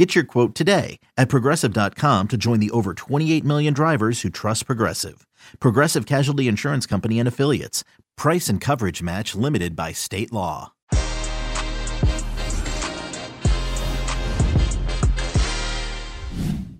Get your quote today at progressive.com to join the over 28 million drivers who trust Progressive. Progressive Casualty Insurance Company and Affiliates. Price and coverage match limited by state law.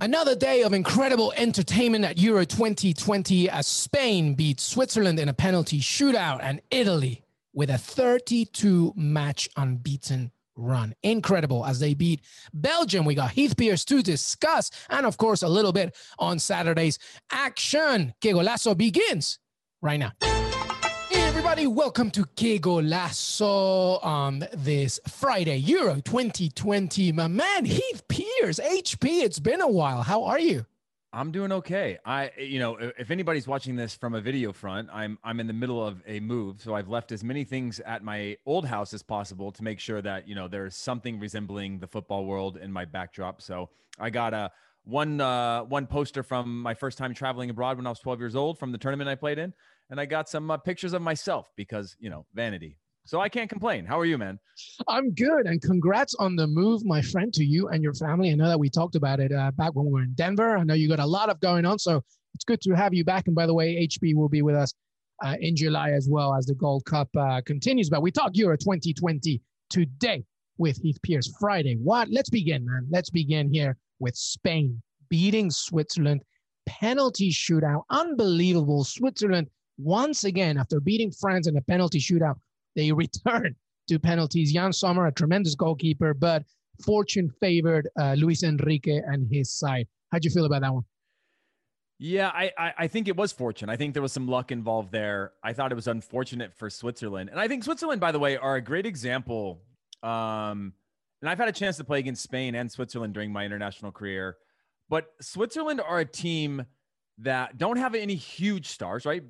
Another day of incredible entertainment at Euro 2020 as Spain beat Switzerland in a penalty shootout and Italy with a 32 match unbeaten run. Incredible as they beat Belgium. We got Heath Pearce to discuss, and of course, a little bit on Saturday's action. Que Golazo begins right now. Everybody, welcome to Que Golazo on this Friday, Euro 2020. My man, Heath Pearce, HP, it's been a while. How are you? I'm doing okay. I, you know, if anybody's watching this from a video front, I'm I'm in the middle of a move, so I've left as many things at my old house as possible to make sure that you know there's something resembling the football world in my backdrop. So I got a one uh, one poster from my first time traveling abroad when I was 12 years old from the tournament I played in, and I got some uh, pictures of myself because you know vanity. So I can't complain. How are you, man? I'm good. And congrats on the move, my friend, to you and your family. I know that we talked about it uh, back when we were in Denver. I know you got a lot of going on. So it's good to have you back. And by the way, HB will be with us uh, in July as well as the Gold Cup uh, continues. But we talk Euro 2020 today with Heath Pearce Friday. What? Let's begin, man. Let's begin here with Spain beating Switzerland. Penalty shootout. Unbelievable. Switzerland, once again, after beating France in a penalty shootout, they returned to penalties. Yann Sommer, a tremendous goalkeeper, but fortune favored uh, Luis Enrique and his side. How'd you feel about that one? Yeah, I, I, I think it was fortune. I think there was some luck involved there. I thought it was unfortunate for Switzerland, and I think Switzerland, by the way, are a great example. Um, and I've had a chance to play against Spain and Switzerland during my international career, but Switzerland are a team that don't have any huge stars, right?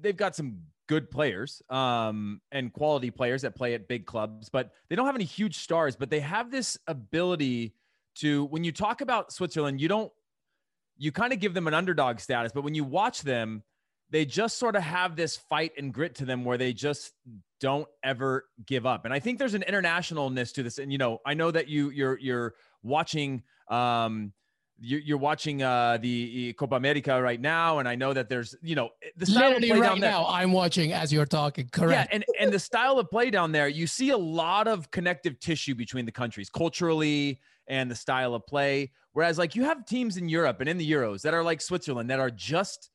They've got some good players um, and quality players that play at big clubs, but they don't have any huge stars. But they have this ability to, when you talk about Switzerland, you don't, you kind of give them an underdog status, but when you watch them, they just sort of have this fight and grit to them where they just don't ever give up. And I think there's an internationalness to this. And you know, I know that you you're you're watching um you're watching uh, the Copa America right now, and I know that there's, you know, the style Literally of play right down there, now. I'm watching as you're talking. Correct. Yeah, and and the style of play down there, you see a lot of connective tissue between the countries, culturally and the style of play. Whereas, like, you have teams in Europe and in the Euros that are like Switzerland that are just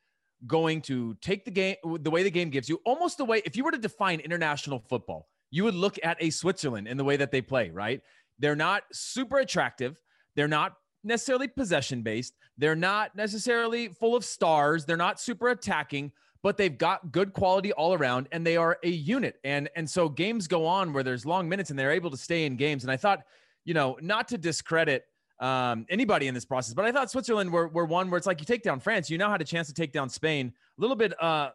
going to take the game the way the game gives you, almost the way if you were to define international football, you would look at a Switzerland in the way that they play. Right? They're not super attractive. They're not necessarily possession based. They're not necessarily full of stars. They're not super attacking, but they've got good quality all around and they are a unit. And and so games go on where there's long minutes and they're able to stay in games. And I thought, you know, not to discredit um, anybody in this process, but I thought Switzerland were, were one where it's like you take down France, you now had a chance to take down Spain. A little bit uh,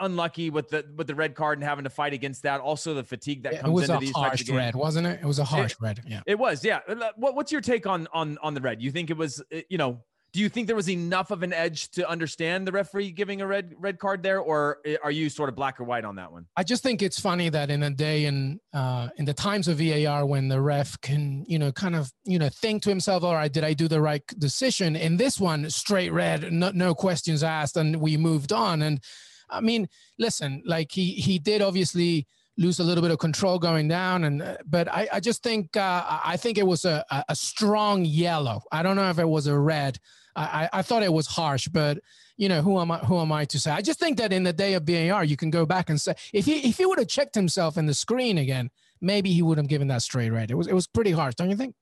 unlucky with the with the red card and having to fight against that. Also, the fatigue that comes into these types of games. red, wasn't it? It was a harsh it, red. Yeah, it was. Yeah. What, what's your take on on on the red? You think it was? Uh, you know, do you think there was enough of an edge to understand the referee giving a red red card there, or uh, are you sort of black or white on that one? I just think it's funny that in a day in uh, in the times of VAR when the ref can you know kind of you know think to himself, all right, did I do the right decision? In this one, straight red, no, no questions asked, and we moved on and I mean, listen, like he he did obviously lose a little bit of control going down, and uh, but I I just think uh, I think it was a a strong yellow. I don't know if it was a red. I I thought it was harsh, but you know who am I who am I to say? I just think that in the day of VAR, you can go back and say if he if he would have checked himself in the screen again, maybe he would have given that straight red. It was it was pretty harsh, don't you think?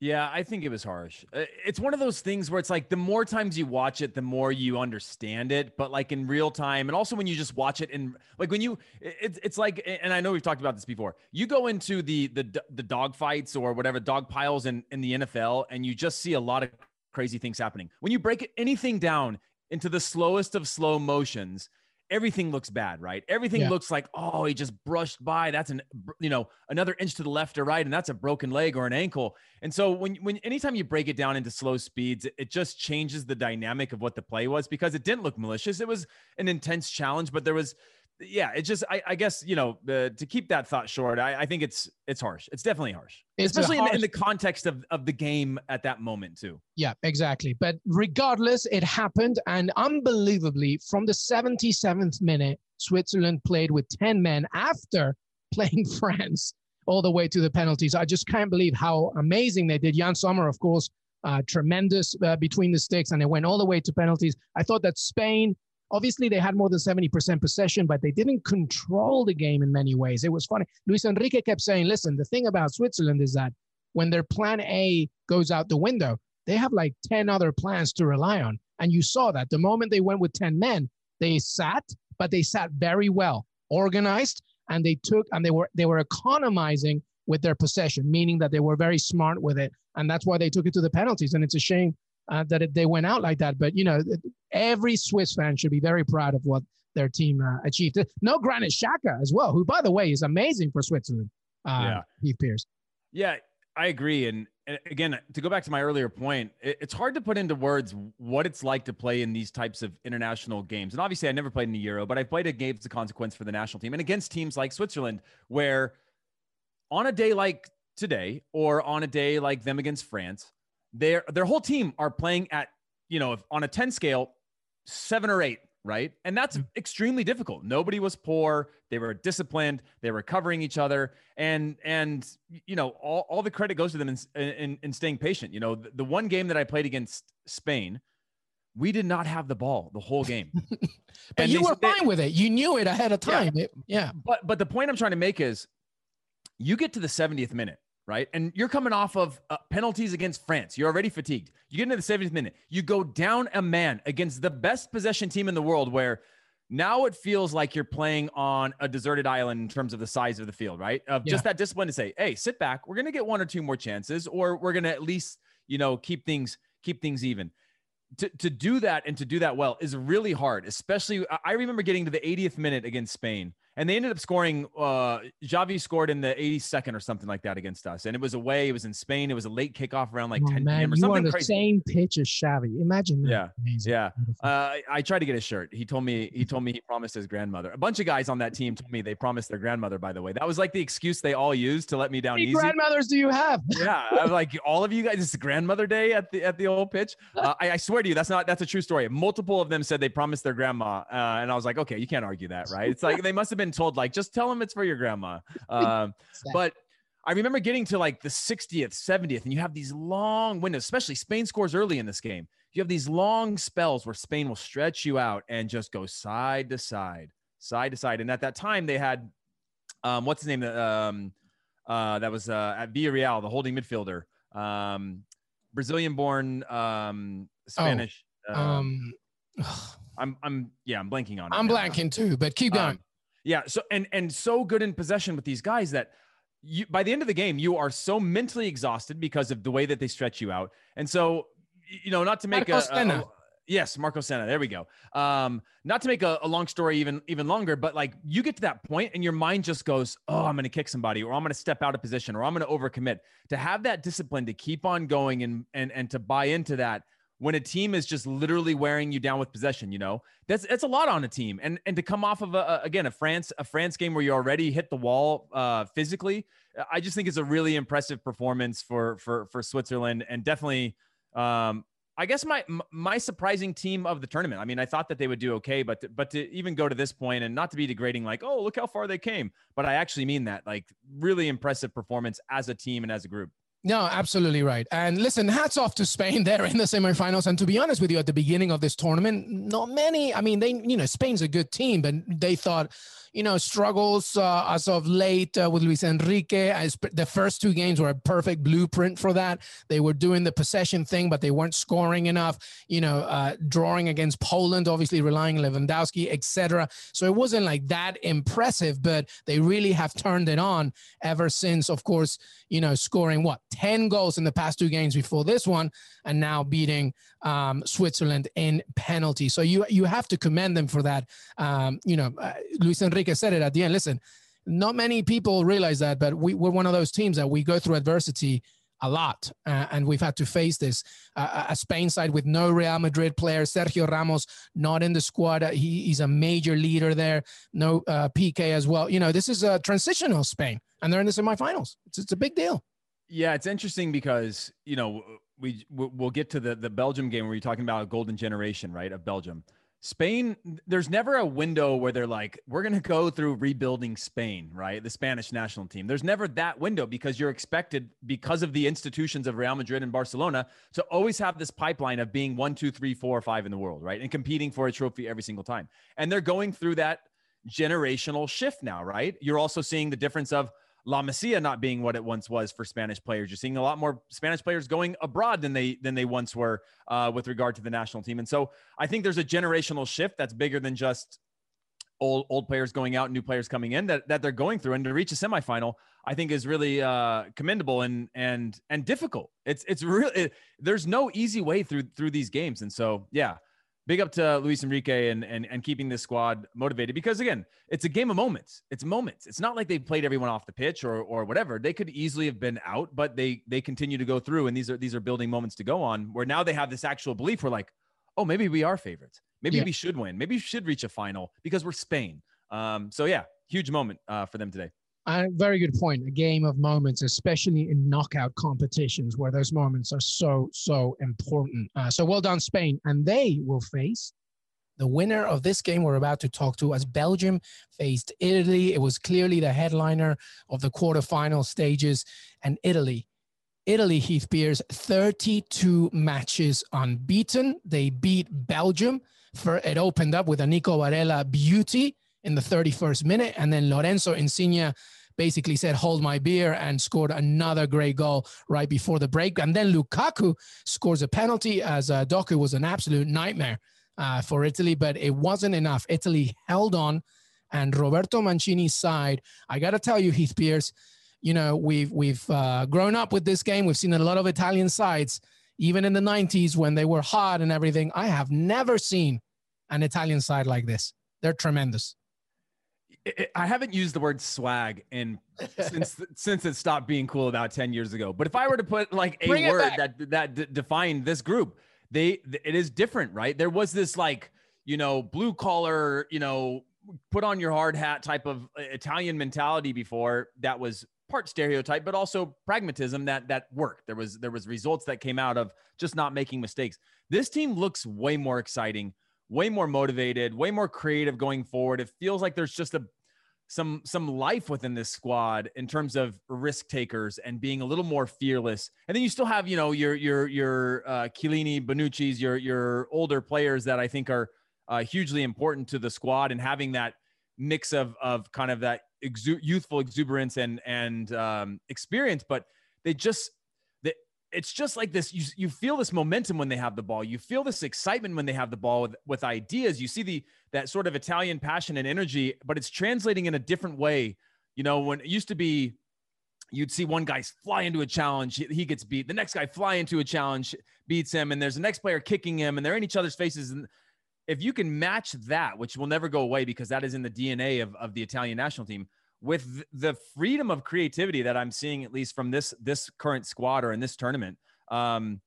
Yeah, I think it was harsh. Uh, it's one of those things where it's like the more times you watch it, the more you understand it. But like in real time, and also when you just watch it and like when you, it's it's like, and I know we've talked about this before. You go into the the the dog fights or whatever dog piles in in the NFL, and you just see a lot of crazy things happening. When you break anything down into the slowest of slow motions, everything looks bad, right? Everything Yeah. looks like, oh, he just brushed by. That's an, you know, another inch to the left or right, and that's a broken leg or an ankle. And so when, when, anytime you break it down into slow speeds, it, it just changes the dynamic of what the play was because it didn't look malicious. It was an intense challenge, but there was, yeah, it just, I, I guess, you know, uh, to keep that thought short, I, I think it's, it's harsh. It's definitely harsh, It's especially in, the, in the context of, of the game at that moment too. Yeah, exactly. But regardless, it happened. And unbelievably, from the 77th minute, Switzerland played with 10 men after playing France all the way to the penalties. I just can't believe how amazing they did. Yann Sommer, of course, uh, tremendous uh, between the sticks, and they went all the way to penalties. I thought that Spain, obviously, they had more than 70% possession, but they didn't control the game in many ways. It was funny. Luis Enrique kept saying, listen, the thing about Switzerland is that when their plan A goes out the window, they have like 10 other plans to rely on. And you saw that the moment they went with 10 men, they sat, but they sat very well, organized, and they took and they were they were economizing with their possession, meaning that they were very smart with it. And that's why they took it to the penalties. And it's a shame uh, that it, they went out like that. But you know, every Swiss fan should be very proud of what their team uh, achieved. No Granit Xhaka as well, who by the way is amazing for Switzerland. Uh, Yeah. Heath Pearce. Yeah, I agree. And, and again, to go back to my earlier point, it, it's hard to put into words what it's like to play in these types of international games. And obviously, I never played in the Euro, but I played at games of consequence for the national team and against teams like Switzerland, where on a day like today or on a day like them against France, their their whole team are playing at you know if on a ten scale, seven or eight. Right. And that's mm. extremely difficult. Nobody was poor. They were disciplined. They were covering each other. And, and, you know, all, all the credit goes to them in, in, in staying patient. You know, the, the one game that I played against Spain, we did not have the ball the whole game. But And you they- were they- fine with it. You knew it ahead of Yeah. time. It- yeah. But but the point I'm trying to make is, you get to the 70th minute, right? And you're coming off of uh, penalties against France. You're already fatigued. You get into the 70th minute. You go down a man against the best possession team in the world, where now it feels like you're playing on a deserted island in terms of the size of the field, right? Of just that discipline to say, hey, sit back. We're gonna get one or two more chances, or we're gonna at least you know keep things keep things even. To, to do that and to do that well is really hard, especially I remember getting to the 80th minute against Spain and they ended up scoring. Uh, Xavi scored in the 82nd or something like that against us, and it was away. It was in Spain. It was a late kickoff around like Oh, 10 man, p.m. or you something the crazy. same pitch as Xavi. Imagine that. Yeah, Amazing. yeah. Uh, I, I tried to get a shirt. He told me he told me he promised his grandmother. A bunch of guys on that team told me they promised their grandmother. By the way, that was like the excuse they all used to let me How down many easy. grandmothers do you have? yeah, I'm like all of you guys. It's grandmother day at the at the old pitch. Uh, I, I swear to you, that's not that's a true story. Multiple of them said they promised their grandma, uh, and I was like, okay, you can't argue that, right? It's like they must have been told like just tell them it's for your grandma. Um, but I remember getting to like the 60th, 70th, and you have these long windows, especially Spain scores early in this game. You have these long spells where Spain will stretch you out and just go side to side, side to side. And at that time, they had um, what's his name? Um, uh, that was uh, at Villarreal, the holding midfielder, um, Brazilian-born um, Spanish. uh, um, I'm, I'm, yeah, I'm blanking on it. I'm now. blanking too, but keep going. Yeah. So and and so good in possession with these guys that you by the end of the game you are so mentally exhausted because of the way that they stretch you out. And so you know, not to make Marco a, a- a- yes, Marco Senna. There we go. Um, not to make a, a long story even even longer, but like you get to that point and your mind just goes, oh, I'm going to kick somebody, or I'm going to step out of position, or I'm going to overcommit. To have that discipline to keep on going and and and to buy into that when a team is just literally wearing you down with possession, you know, that's that's a lot on a team. And and to come off of a, a- again a France a France game where you already hit the wall uh, physically, I just think it's a really impressive performance for for for Switzerland and definitely. Um, I guess my my surprising team of the tournament. I mean, I thought that they would do okay, but to, but to even go to this point and not to be degrading, like, oh, look how far they came. But I actually mean that, like, really impressive performance as a team and as a group. No, absolutely right. And listen, hats off to Spain. They're in the semifinals. And to be honest with you, at the beginning of this tournament, not many. I mean, they, you know, Spain's a good team, but they thought, you know, struggles uh, as of late uh, with Luis Enrique. As the first two games were a perfect blueprint for that. They were doing the possession thing, but they weren't scoring enough. You know, uh, drawing against Poland, obviously relying on Lewandowski, etc. So it wasn't like that impressive, but they really have turned it on ever since. Of course, you know, scoring what 10 goals in the past two games before this one, and now beating um, Switzerland in penalty. So you you have to commend them for that. Um, you know, uh, Luis Enrique said it at the end. Listen, not many people realize that, but we, we're one of those teams that we go through adversity a lot, uh, and we've had to face this. Uh, a Spain side with no Real Madrid player, Sergio Ramos not in the squad. Uh, he, he's a major leader there. No uh, Piqué as well. You know, this is a transitional Spain, and they're in the semifinals. It's it's a big deal. Yeah, it's interesting because you know we we'll get to the the Belgium game where you're talking about a golden generation, right, of Belgium. Spain, there's never a window where they're like, we're going to go through rebuilding Spain, right? The Spanish national team. There's never that window because you're expected, because of the institutions of Real Madrid and Barcelona, to always have this pipeline of being one, two, three, four, five in the world, right? And competing for a trophy every single time. And they're going through that generational shift now, right? You're also seeing the difference of, La Masia not being what it once was for Spanish players. You're seeing a lot more Spanish players going abroad than they than they once were uh, with regard to the national team. And so I think there's a generational shift that's bigger than just old old players going out, new players coming in that that they're going through. And to reach a semifinal, I think is really uh, commendable and and and difficult. It's it's really it, there's no easy way through through these games. And so yeah, big up to Luis Enrique and, and and keeping this squad motivated because again, it's a game of moments. It's moments. It's not like they played everyone off the pitch or or whatever. They could easily have been out, but they they continue to go through and these are these are building moments to go on where now they have this actual belief we're like, "Oh, maybe we are favorites. Maybe yeah. we should win. Maybe we should reach a final because we're Spain." Um so yeah, huge moment uh, for them today. A very good point. A game of moments, especially in knockout competitions where those moments are so, so important. Uh, so well done, Spain. And they will face the winner of this game we're about to talk to as Belgium faced Italy. It was clearly the headliner of the quarterfinal stages. And Italy, Italy, Heath Pearce, 32 matches unbeaten. They beat Belgium. For, it opened up with a Nico Barella beauty in the 31st minute. And then Lorenzo Insigne basically said, hold my beer and scored another great goal right before the break. And then Lukaku scores a penalty as uh, Doku was an absolute nightmare uh, for Italy, but it wasn't enough. Italy held on and Roberto Mancini's side, I got to tell you, Heath Pearce, you know, we've, we've uh, grown up with this game. We've seen a lot of Italian sides, even in the 90s when they were hot and everything. I have never seen an Italian side like this. They're tremendous. I haven't used the word swag in since since it stopped being cool about 10 years ago. But if I were to put like a Bring word that that d- defined this group, they it is different, right? There was this like, you know, blue collar, you know, put on your hard hat type of uh, Italian mentality before that was part stereotype but also pragmatism that that worked. There was there was results that came out of just not making mistakes. This team looks way more exciting way more motivated, way more creative going forward. It feels like there's just a some some life within this squad in terms of risk takers and being a little more fearless. And then you still have, you know, your your your uh, Chiellini, Bonucci's, your your older players that I think are uh, hugely important to the squad and having that mix of of kind of that exu- youthful exuberance and and um, experience. But they just it's just like this. You, you feel this momentum when they have the ball. You feel this excitement when they have the ball with, with ideas. You see the that sort of Italian passion and energy, but it's translating in a different way. You know, when it used to be, you'd see one guy fly into a challenge, he gets beat. The next guy fly into a challenge, beats him, and there's the next player kicking him, and they're in each other's faces. And if you can match that, which will never go away because that is in the DNA of, of the Italian national team, with the freedom of creativity that I'm seeing, at least from this this current squad or in this tournament, um,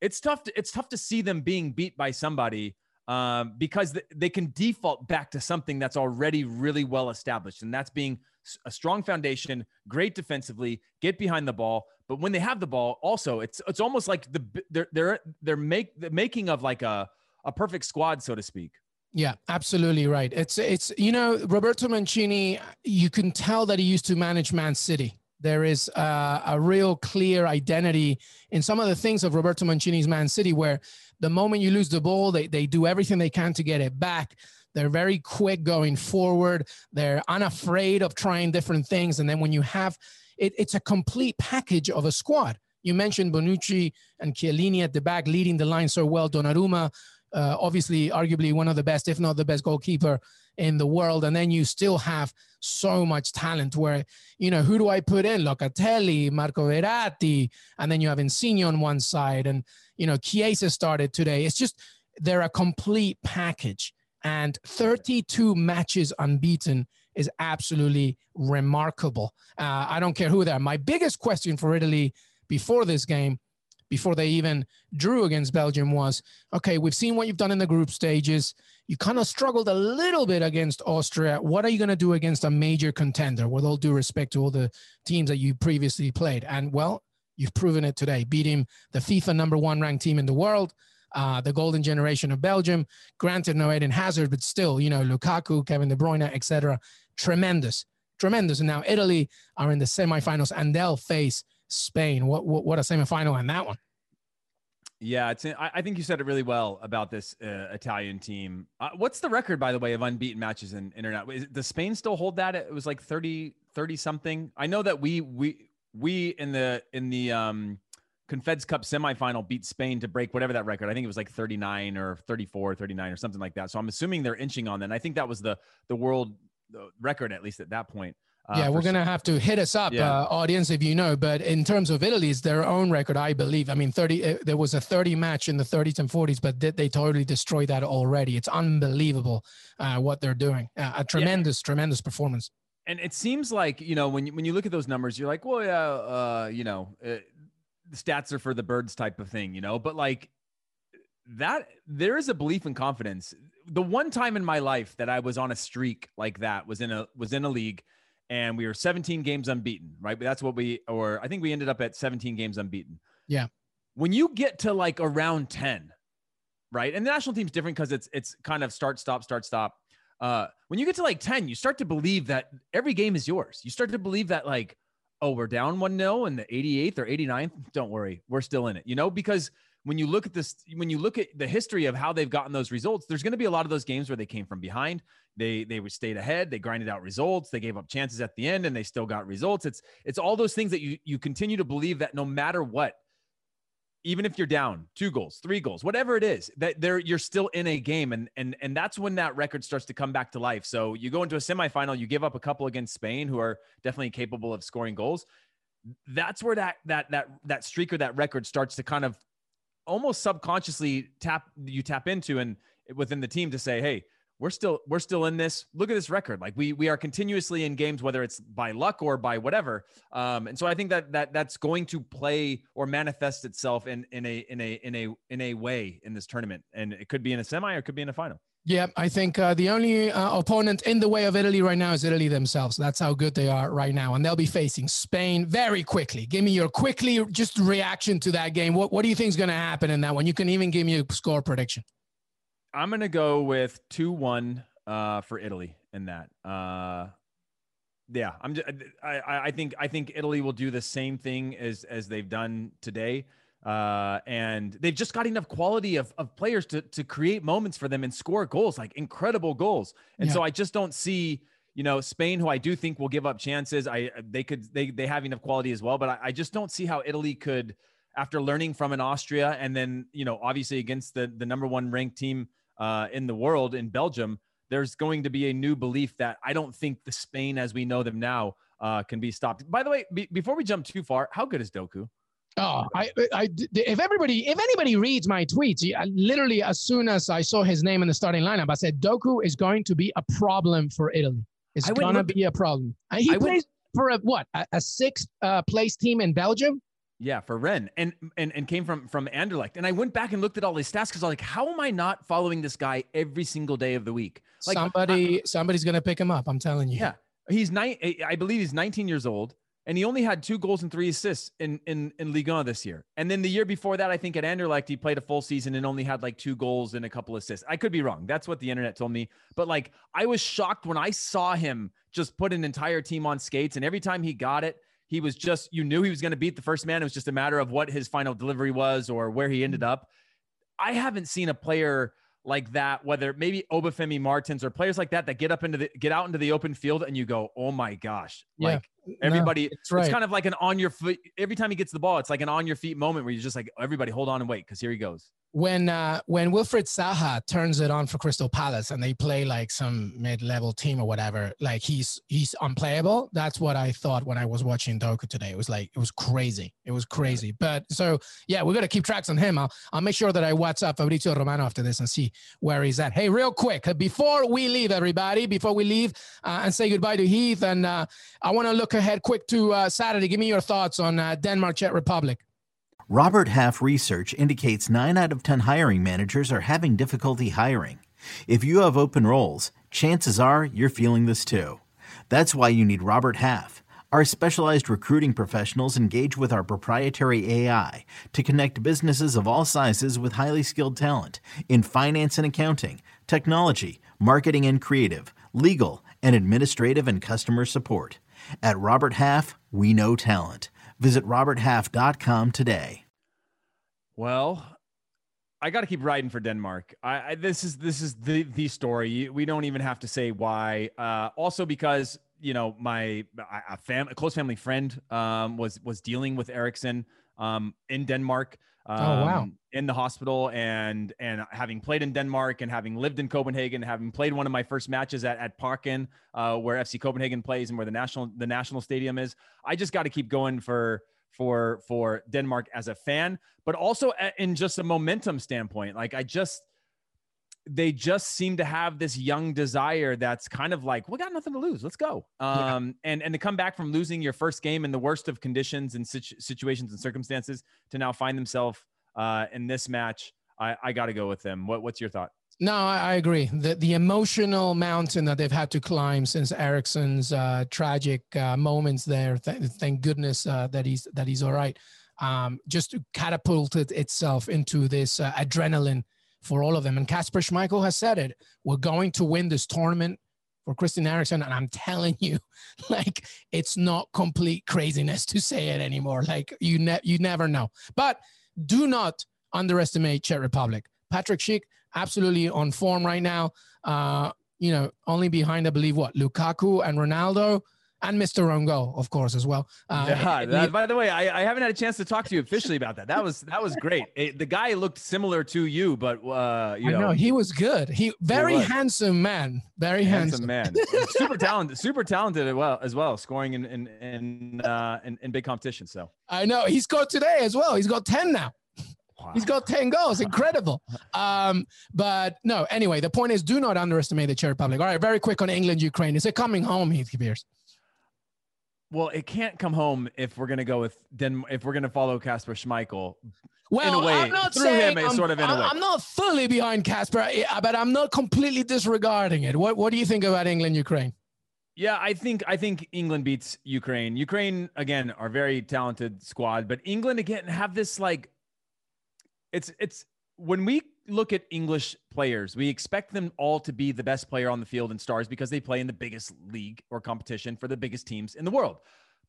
it's tough. To, it's tough to see them being beat by somebody um, because th- they can default back to something that's already really well established, and that's being a strong foundation, great defensively, get behind the ball. But when they have the ball, also it's it's almost like the they're they're they're make the making of like a a perfect squad, so to speak. Yeah, absolutely right. It's it's you know Roberto Mancini. You can tell that he used to manage Man City. There is a, a real clear identity in some of the things of Roberto Mancini's Man City, where the moment you lose the ball, they they do everything they can to get it back. They're very quick going forward. They're unafraid of trying different things, and then when you have it, it's a complete package of a squad. You mentioned Bonucci and Chiellini at the back leading the line so well. Donnarumma uh, obviously, arguably one of the best, if not the best goalkeeper in the world, and then you still have so much talent. Where you know who do I put in? Locatelli, Marco Verratti, and then you have Insigne on one side, and you know Chiesa started today. It's just they're a complete package, and 32 matches unbeaten is absolutely remarkable. Uh, I don't care who they are. My biggest question for Italy before this game before they even drew against Belgium was okay, we've seen what you've done in the group stages. You kind of struggled a little bit against Austria. What are you going to do against a major contender, with all due respect to all the teams that you previously played? And well, you've proven it today, beating the FIFA number one ranked team in the world. Uh, the golden generation of Belgium. Granted, no Eden Hazard, but still, you know, Lukaku, Kevin De Bruyne, etc. Tremendous, tremendous. And now Italy are in the semifinals, and they'll face Spain. What what, what a semifinal on that one. Yeah, it's. I think you said it really well about this uh, Italian team. Uh, what's the record, by the way, of unbeaten matches in internet? Is, does Spain still hold that? It was like 30, 30 something. I know that we we we in the in the um, Confeds Cup semifinal beat Spain to break whatever that record. I think it was like 39 or 34, 39 or something like that. So I'm assuming they're inching on that. And I think that was the the world record at least at that point. Uh, yeah, we're gonna have to hit us up, yeah. uh, audience, if you know. But in terms of Italy's their own record, I believe. I mean, thirty. Uh, there was a thirty match in the 30s and 40s, but they, they totally destroyed that already. It's unbelievable uh, what they're doing. Uh, a tremendous, yeah. tremendous performance. And it seems like you know when you, when you look at those numbers, you're like, well, yeah, uh, you know, the stats are for the birds type of thing, you know. But like that, there is a belief and confidence. The one time in my life that I was on a streak like that was in a was in a league and we were 17 games unbeaten, right? But that's what we, or I think we ended up at 17 games unbeaten. Yeah. When you get to like around 10, right? And the national team's different because it's it's kind of start, stop, start, stop. Uh, when you get to like 10, you start to believe that every game is yours. You start to believe that like, oh, we're down 1 0 in the 88th or 89th. Don't worry, we're still in it, you know, because when you look at this, when you look at the history of how they've gotten those results, there's going to be a lot of those games where they came from behind. They they stayed ahead. They grinded out results. They gave up chances at the end, and they still got results. It's it's all those things that you you continue to believe that no matter what, even if you're down two goals, three goals, whatever it is, that there you're still in a game, and and and that's when that record starts to come back to life. So you go into a semifinal, you give up a couple against Spain, who are definitely capable of scoring goals. That's where that that that that streak or that record starts to kind of almost subconsciously tap you tap into and within the team to say, hey, we're still we're still in this. Look at this record. Like we we are continuously in games, whether it's by luck or by whatever. Um, and so I think that that that's going to play or manifest itself in in a in a in a in a way in this tournament. And it could be in a semi or it could be in a final. Yeah, I think uh, the only uh, opponent in the way of Italy right now is Italy themselves. That's how good they are right now, and they'll be facing Spain very quickly. Give me your quickly just reaction to that game. What what do you think is going to happen in that one? You can even give me a score prediction. I'm going to go with two one uh, for Italy in that. Uh, yeah, I'm. Just, I I think I think Italy will do the same thing as as they've done today. Uh, and they've just got enough quality of, of players to, to create moments for them and score goals, like incredible goals. And yeah. so I just don't see, you know, Spain, who I do think will give up chances. I, they could, they, they have enough quality as well, but I, I just don't see how Italy could, after learning from an Austria and then, you know, obviously against the, the number one ranked team uh, in the world in Belgium, there's going to be a new belief that I don't think the Spain as we know them now uh, can be stopped. By the way, be, before we jump too far, how good is Doku? Oh, I, I, if everybody, if anybody reads my tweets, literally as soon as I saw his name in the starting lineup, I said Doku is going to be a problem for Italy. It's going to be a problem. And he I plays for a what? A, a sixth uh, place team in Belgium. Yeah, for Rennes and and and came from from Anderlecht. And I went back and looked at all his stats because I was like, how am I not following this guy every single day of the week? Like somebody, I, somebody's going to pick him up. I'm telling you. Yeah, he's nine. Eh, I believe he's 19 years old and he only had two goals and three assists in in in Ligue 1 this year. And then the year before that, I think at Anderlecht he played a full season and only had like two goals and a couple assists. I could be wrong. That's what the internet told me. But like I was shocked when I saw him just put an entire team on skates, and every time he got it, he was just you knew he was going to beat the first man. It was just a matter of what his final delivery was or where he ended mm-hmm. up. I haven't seen a player like that, whether maybe Obafemi Martins or players like that that get up into the get out into the open field and you go, oh my gosh, yeah. like Everybody, it's right. it's kind of like an on your foot. Every time he gets the ball, it's like an on your feet moment where you're just like, everybody, hold on and wait, because here he goes. when uh, when Wilfried Zaha turns it on for Crystal Palace and they play like some mid-level team or whatever, like he's he's unplayable. That's what I thought when I was watching Doku today. It was like it was crazy. It was crazy. But so yeah, we're gonna keep tracks on him. I'll I'll make sure that I WhatsApp Fabrizio Romano after this and see where he's at. Hey, real quick before we leave, everybody, before we leave uh, and say goodbye to Heath, and uh, I want to look ahead quick to uh, Saturday. Give me your thoughts on uh, Denmark Czech Republic. Robert Half research indicates 9 out of 10 hiring managers are having difficulty hiring. If you have open roles, chances are you're feeling this too. That's why you need Robert Half. Our specialized recruiting professionals engage with our proprietary AI to connect businesses of all sizes with highly skilled talent in finance and accounting, technology, marketing and creative, legal, and administrative and customer support. At Robert Half, we know talent. Visit RobertHalf.com today. Well, I got to keep riding for Denmark. I, I, this is this is the the story. We don't even have to say why. Uh, also because you know my a, fam, a close family friend um, was was dealing with Eriksen um, in Denmark. Um, oh wow! In the hospital and and having played in Denmark and having lived in Copenhagen, having played one of my first matches at at Parken, uh, where FC Copenhagen plays and where the national the national stadium is. I just got to keep going for for for Denmark as a fan, but also in just a momentum standpoint. Like I just they just seem to have this young desire that's kind of like we got nothing to lose let's go um yeah. and and to come back from losing your first game in the worst of conditions and situ- situations and circumstances to now find themselves uh in this match i i got to go with them what what's your thought no, I, agree. The the emotional mountain that they've had to climb since Eriksen's uh, tragic uh, moments there. Th- thank goodness uh, that he's that he's all right. Um, just catapulted itself into this uh, adrenaline for all of them. And Kasper Schmeichel has said it. We're going to win this tournament for Christian Eriksen, and I'm telling you, like it's not complete craziness to say it anymore. Like you ne- you never know. But do not underestimate Czech Republic. Patrick Schick absolutely on form right now. Uh, you know, only behind, I believe, what Lukaku and Ronaldo and Mr. Rongo, of course, as well. Uh, yeah, that, by the way, I, I, haven't had a chance to talk to you officially about that. That was that was great. It, the guy looked similar to you, but uh, you I know, know he was good. He very he handsome man, very handsome, handsome man, super talented, super talented as well as well, scoring in in in, uh, in in big competition. So I know he scored today as well. He's got ten now. Wow. He's got 10 goals. Incredible. Um, but no, anyway, the point is do not underestimate the Czech Republic. All right, very quick on England, Ukraine. Is it coming home, Heath Pearce? Well, it can't come home if we're going to go with Den- if we're going to follow Kasper Schmeichel. Well, in a way, I'm not through saying him, I'm, sort of in a way. I'm not fully behind Kasper, eh, uh, but I'm not completely disregarding it. What What do you think about England, Ukraine? Yeah, I think I think England beats Ukraine. Ukraine again are very talented squad, but England again have this like it's it's when we look at English players, we expect them all to be the best player on the field and stars because they play in the biggest league or competition for the biggest teams in the world.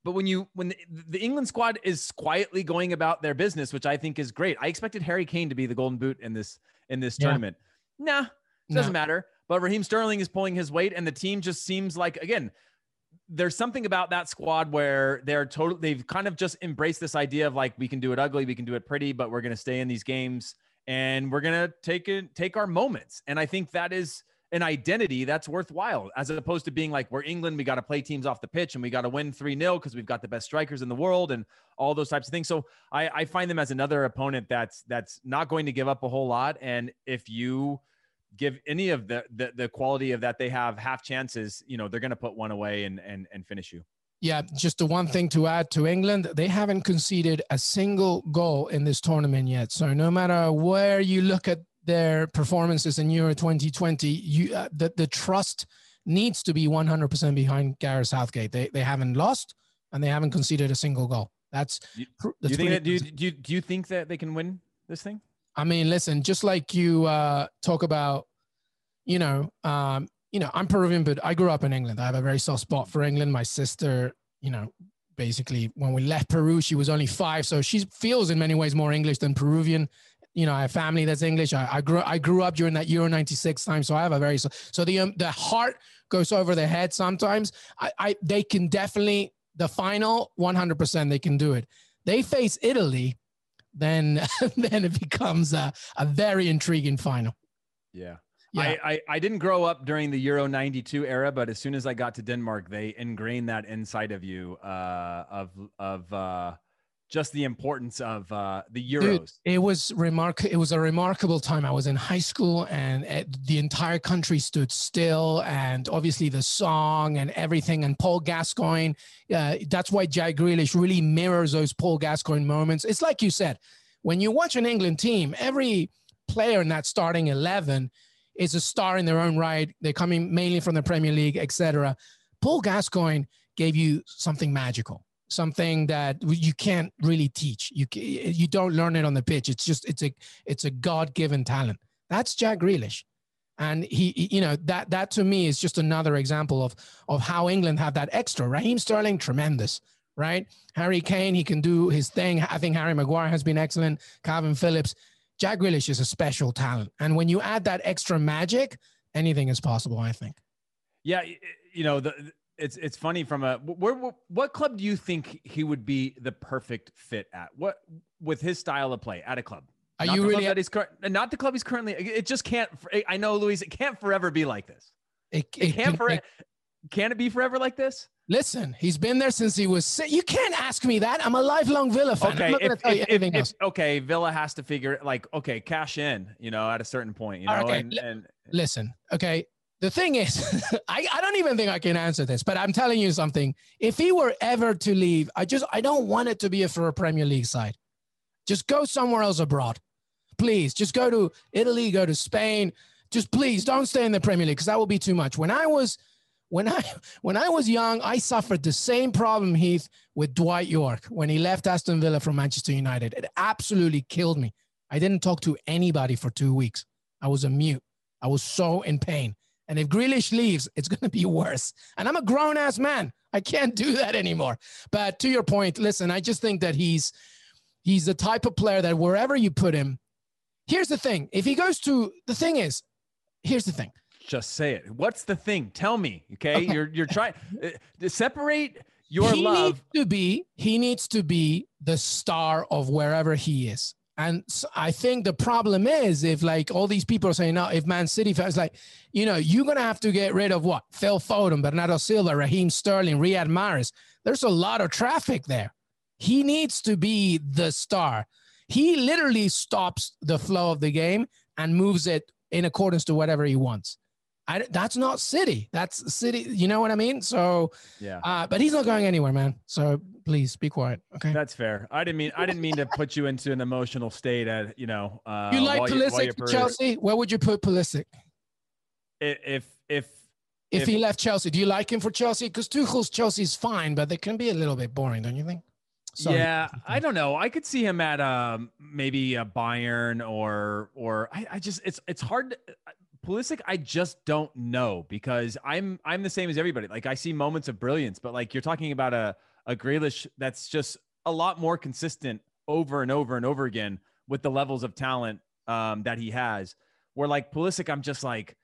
But when you when the, the, England squad is quietly going about their business, which I think is great, I expected Harry Kane to be the golden boot in this in this yeah. tournament. Nah, it doesn't no. matter. But Raheem Sterling is pulling his weight, and the team just seems like again there's something about that squad where they're total they've kind of just embraced this idea of like we can do it ugly we can do it pretty but we're going to stay in these games and we're to take it take our moments. And i think that is an identity that's worthwhile as opposed to being like we're england we got to play teams off the pitch and we got to win 3-0 because we've got the best strikers in the world and all those types of things. So I, I find them as another opponent that's that's not going to give up a whole lot. And if you give any of the, the the quality of that they have half chances, you know, they're going to put one away and and and finish you. Yeah, just the one thing to add to England, they haven't conceded a single goal in this tournament yet. So no matter where you look at their performances in Euro 2020, you uh, the the trust needs to be 100% behind Gareth Southgate. They they haven't lost and they haven't conceded a single goal. That's, do you think that, do you, do you, do you think that they can win this thing? I mean, listen, just like you uh, talk about, you know, um, you know, I'm Peruvian, but I grew up in England. I have a very soft spot for England. My sister, you know, basically when we left Peru, she was only five, so she feels in many ways more English than Peruvian. You know, I have family that's English. I, I grew I grew up during that Euro '96 time, so I have a very so, the um, the heart goes over the head sometimes. I, I they can definitely the final 100% they can do it. They face Italy, then then it becomes a, a very intriguing final. Yeah. Yeah. I, I, I, didn't grow up during the Euro 92 era, but as soon as I got to Denmark, they ingrained that inside of you uh, of, of uh, just the importance of uh, the Euros. Dude, it was remark. It was a remarkable time. I was in high school, and it, the entire country stood still, and obviously the song and everything. And Paul Gascoigne. Uh, that's why Jack Grealish really mirrors those Paul Gascoigne moments. It's like you said, when you watch an England team, every player in that starting eleven is a star in their own right. They're coming mainly from the Premier League, etc. Paul Gascoigne gave you something magical something that you can't really teach. You you don't learn it on the pitch. It's just it's a it's a God given talent. That's Jack Grealish, and he you know that that to me is just another example of of how England have that extra. Raheem Sterling, tremendous, right? Harry Kane, he can do his thing. I think Harry Maguire has been excellent. Calvin Phillips, Jack Grealish is a special talent, and when you add that extra magic, anything is possible. I think. Yeah, you know the it's it's funny from a where, where, what club do you think he would be the perfect fit at? What with his style of play at a club? Are not you really that he's cur- not the club he's currently? It just can't. I know, Luis. It can't forever be like this. It, it, it can't. For, it, can it be forever like this? Listen, he's been there since he was. You can't ask me that. I'm a lifelong Villa fan. Okay, if, if, if, okay, Villa has to figure like okay, cash in. You know, at a certain point. You know, okay. and, and listen. Okay, the thing is, I, I don't even think I can answer this, but I'm telling you something. If he were ever to leave, I just I don't want it to be for a Premier League side. Just go somewhere else abroad. Please, just go to Italy, go to Spain. Just please don't stay in the Premier League because that will be too much. When I was when I when I was young, I suffered the same problem, Heath, with Dwight Yorke when he left Aston Villa from Manchester United. It absolutely killed me. I didn't talk to anybody for two weeks. I was a mute. I was so in pain. And if Grealish leaves, it's going to be worse. And I'm a grown ass man. I can't do that anymore. But to your point, listen, I just think that he's he's the type of player that wherever you put him, here's the thing. If he goes to the thing is, here's the thing. Just say it. What's the thing? Tell me. Okay, okay. you're you're trying uh, to separate your he love. Needs to be he needs to be the star of wherever he is. And I think the problem is if like all these people are saying, no, if Man City fans like, you know, you're gonna have to get rid of what Phil Foden, Bernardo Silva, Raheem Sterling, Riyad Mahrez. There's a lot of traffic there. He needs to be the star. He literally stops the flow of the game and moves it in accordance to whatever he wants. I, that's not City. That's City. You know what I mean? So, yeah. Uh, but he's not going anywhere, man. So please be quiet. Okay. That's fair. I didn't mean I didn't mean to put you into an emotional state. At you know, uh, you like Pulisic you, Chelsea? Where would you put Pulisic? If if if, if he left Chelsea, do you like him for Chelsea? Because Tuchel's Chelsea's fine, but they can be a little bit boring, don't you think? Sorry. Yeah, I don't know. I could see him at um, maybe a Bayern or or I, I just it's it's hard. To, Pulisic, I just don't know because I'm I'm the same as everybody. Like I see moments of brilliance, but like you're talking about a a Grealish that's just a lot more consistent over and over and over again with the levels of talent um, that he has. Where like Pulisic, I'm just like,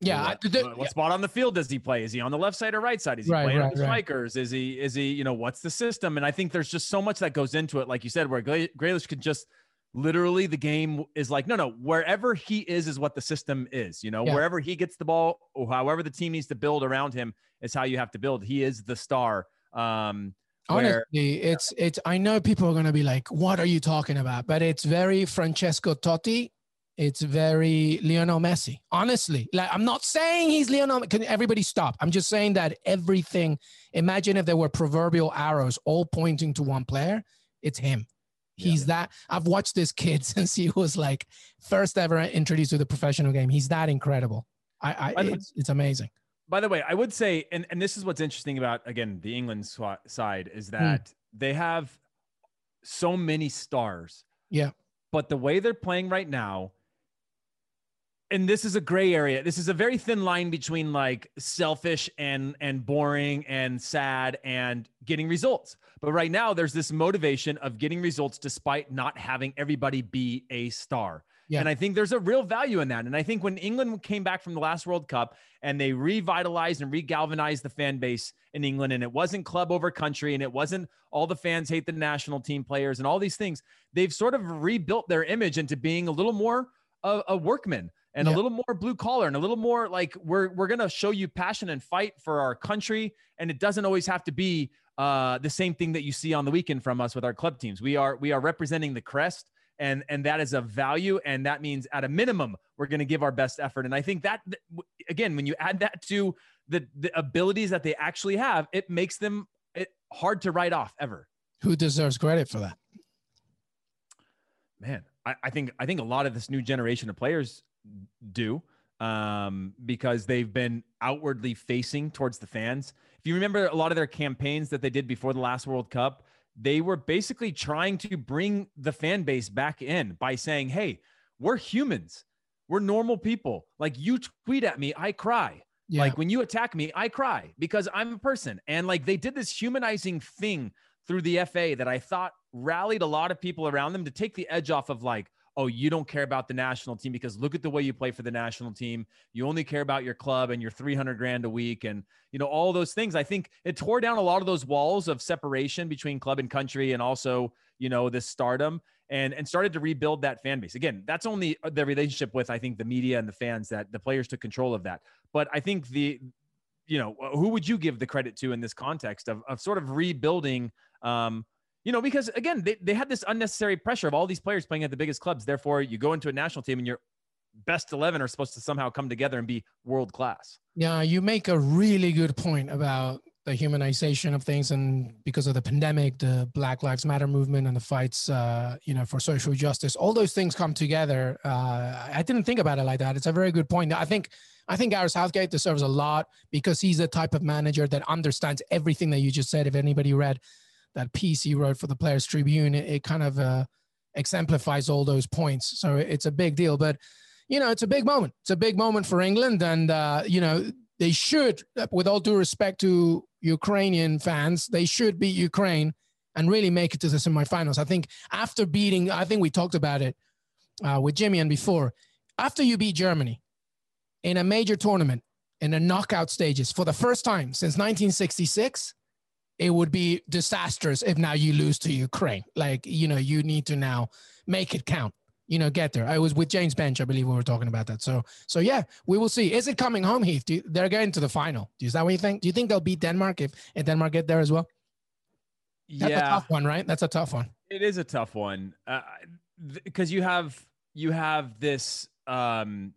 yeah, what, the, what yeah. spot on the field does he play? Is he on the left side or right side? Is he right, playing right, the strikers? Right. Is he is he you know what's the system? And I think there's just so much that goes into it, like you said, where Grealish could just literally the game is like no no wherever he is is what the system is you know? Yeah. wherever he gets the ball or however the team needs to build around him is how you have to build. He is the star um honestly where, it's it's i know people are going to be like what are you talking about? But it's very francesco totti. It's very lionel messi. Honestly like i'm not saying he's lionel can everybody stop? I'm just saying that everything imagine if there were proverbial arrows all pointing to one player it's him He's yeah. that I've watched this kid since he was like first ever introduced to the professional game. He's that incredible. I, I it's, it's, amazing. By the way, I would say, and, and this is what's interesting about again the England side is hmm. that mm. they have so many stars. Yeah. But the way they're playing right now, and this is a gray area. This is a very thin line between like selfish and and boring and sad and getting results. But right now there's this motivation of getting results despite not having everybody be a star. Yeah. And I think there's a real value in that. And I think when England came back from the last World Cup and they revitalized and regalvanized the fan base in England, and it wasn't club over country and it wasn't all the fans hate the national team players and all these things, they've sort of rebuilt their image into being a little more a, a workman and yeah. a little more blue collar and a little more like we're we're gonna show you passion and fight for our country. And it doesn't always have to be uh, the same thing that you see on the weekend from us with our club teams. We are we are representing the crest, and and that is a value, and that means at a minimum we're going to give our best effort. And I think that again, when you add that to the the abilities that they actually have, it makes them it hard to write off ever. Who deserves credit for that? Man, I, I think I think a lot of this new generation of players do um, because they've been outwardly facing towards the fans. If you remember a lot of their campaigns that they did before the last World Cup, they were basically trying to bring the fan base back in by saying, hey, we're humans. We're normal people. Like you tweet at me, I cry. Yeah. Like when you attack me, I cry because I'm a person. And like they did this humanizing thing through the FA that I thought rallied a lot of people around them to take the edge off of like, oh, you don't care about the national team because look at the way you play for the national team. You only care about your club and your 300 grand a week and, you know, all those things. I think it tore down a lot of those walls of separation between club and country and also, you know, this stardom and, and started to rebuild that fan base. Again, that's only the relationship with, I think, the media and the fans that the players took control of that. But I think the, you know, who would you give the credit to in this context of, of sort of rebuilding, um, you know, because again, they, they had this unnecessary pressure of all these players playing at the biggest clubs. Therefore, you go into a national team and your best 11 are supposed to somehow come together and be world class. Yeah, you make a really good point about the humanization of things. And because of the pandemic, the Black Lives Matter movement and the fights, uh, you know, for social justice, all those things come together. Uh, I didn't think about it like that. It's a very good point. I think I think Gareth Southgate deserves a lot because he's the type of manager that understands everything that you just said. If anybody read that piece he wrote for the Players Tribune, it, it kind of uh, exemplifies all those points. So it's a big deal. But you know, it's a big moment. It's a big moment for England, and uh, you know, they should, with all due respect to Ukrainian fans, they should beat Ukraine and really make it to the semifinals. I think after beating, I think we talked about it uh, with Jimmy and before. After you beat Germany in a major tournament in the knockout stages for the first time since 1966, it would be disastrous if now you lose to Ukraine. Like, you know, you need to now make it count. You know, get there. I was with James Benge, I believe we were talking about that. So, so yeah, we will see. Is it coming home, Heath? You, they're getting to the final. Is that what you think? Do you think they'll beat Denmark if, if Denmark get there as well? That's yeah. a tough one, right? That's a tough one. It is a tough one because uh, th- you have you have this um,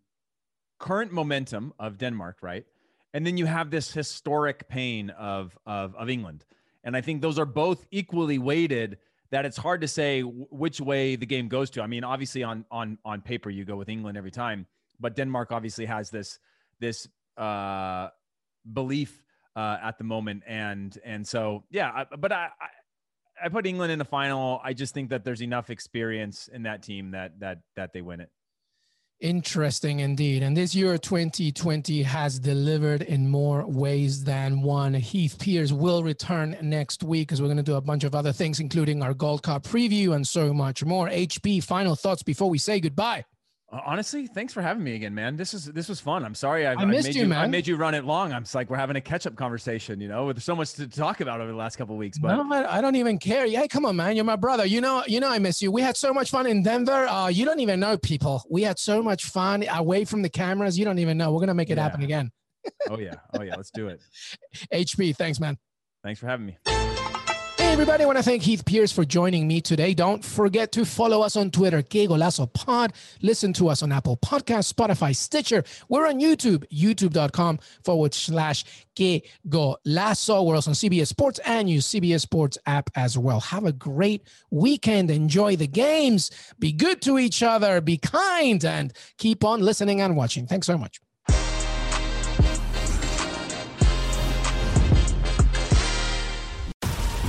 current momentum of Denmark, right? And then you have this historic pain of of of England. And I think those are both equally weighted that it's hard to say which way the game goes to. I mean, obviously on on on paper you go with England every time, but Denmark obviously has this this uh, belief uh, at the moment, and and so yeah. I, but I, I I put England in the final. I just think that there's enough experience in that team that that that they win it. Interesting indeed. And this year 2020 has delivered in more ways than one. Heath Pearce will return next week because we're going to do a bunch of other things, including our Gold Cup preview and so much more. HP, final thoughts before we say goodbye. Uh, honestly, thanks for having me again, man. This is this was fun. I'm sorry I, I missed I you, you, man. I made you run it long. I'm like we're having a catch up conversation, you know, with so much to talk about over the last couple weeks. But no, I don't even care. Yeah, come on, man. You're my brother. You know, you know, I miss you. We had so much fun in Denver. Uh, you don't even know, people. We had so much fun away from the cameras. You don't even know. We're gonna make it yeah. happen again. oh yeah, oh yeah. Let's do it. HB, thanks, man. Thanks for having me everybody. I want to thank Heath Pearce for joining me today. Don't forget to follow us on Twitter, Que Golazo Pod. Listen to us on Apple Podcast, Spotify, Stitcher. We're on YouTube, youtube.com forward slash Que Golazo. We're also on CBS Sports and use CBS Sports app as well. Have a great weekend. Enjoy the games. Be good to each other. Be kind and keep on listening and watching. Thanks so much.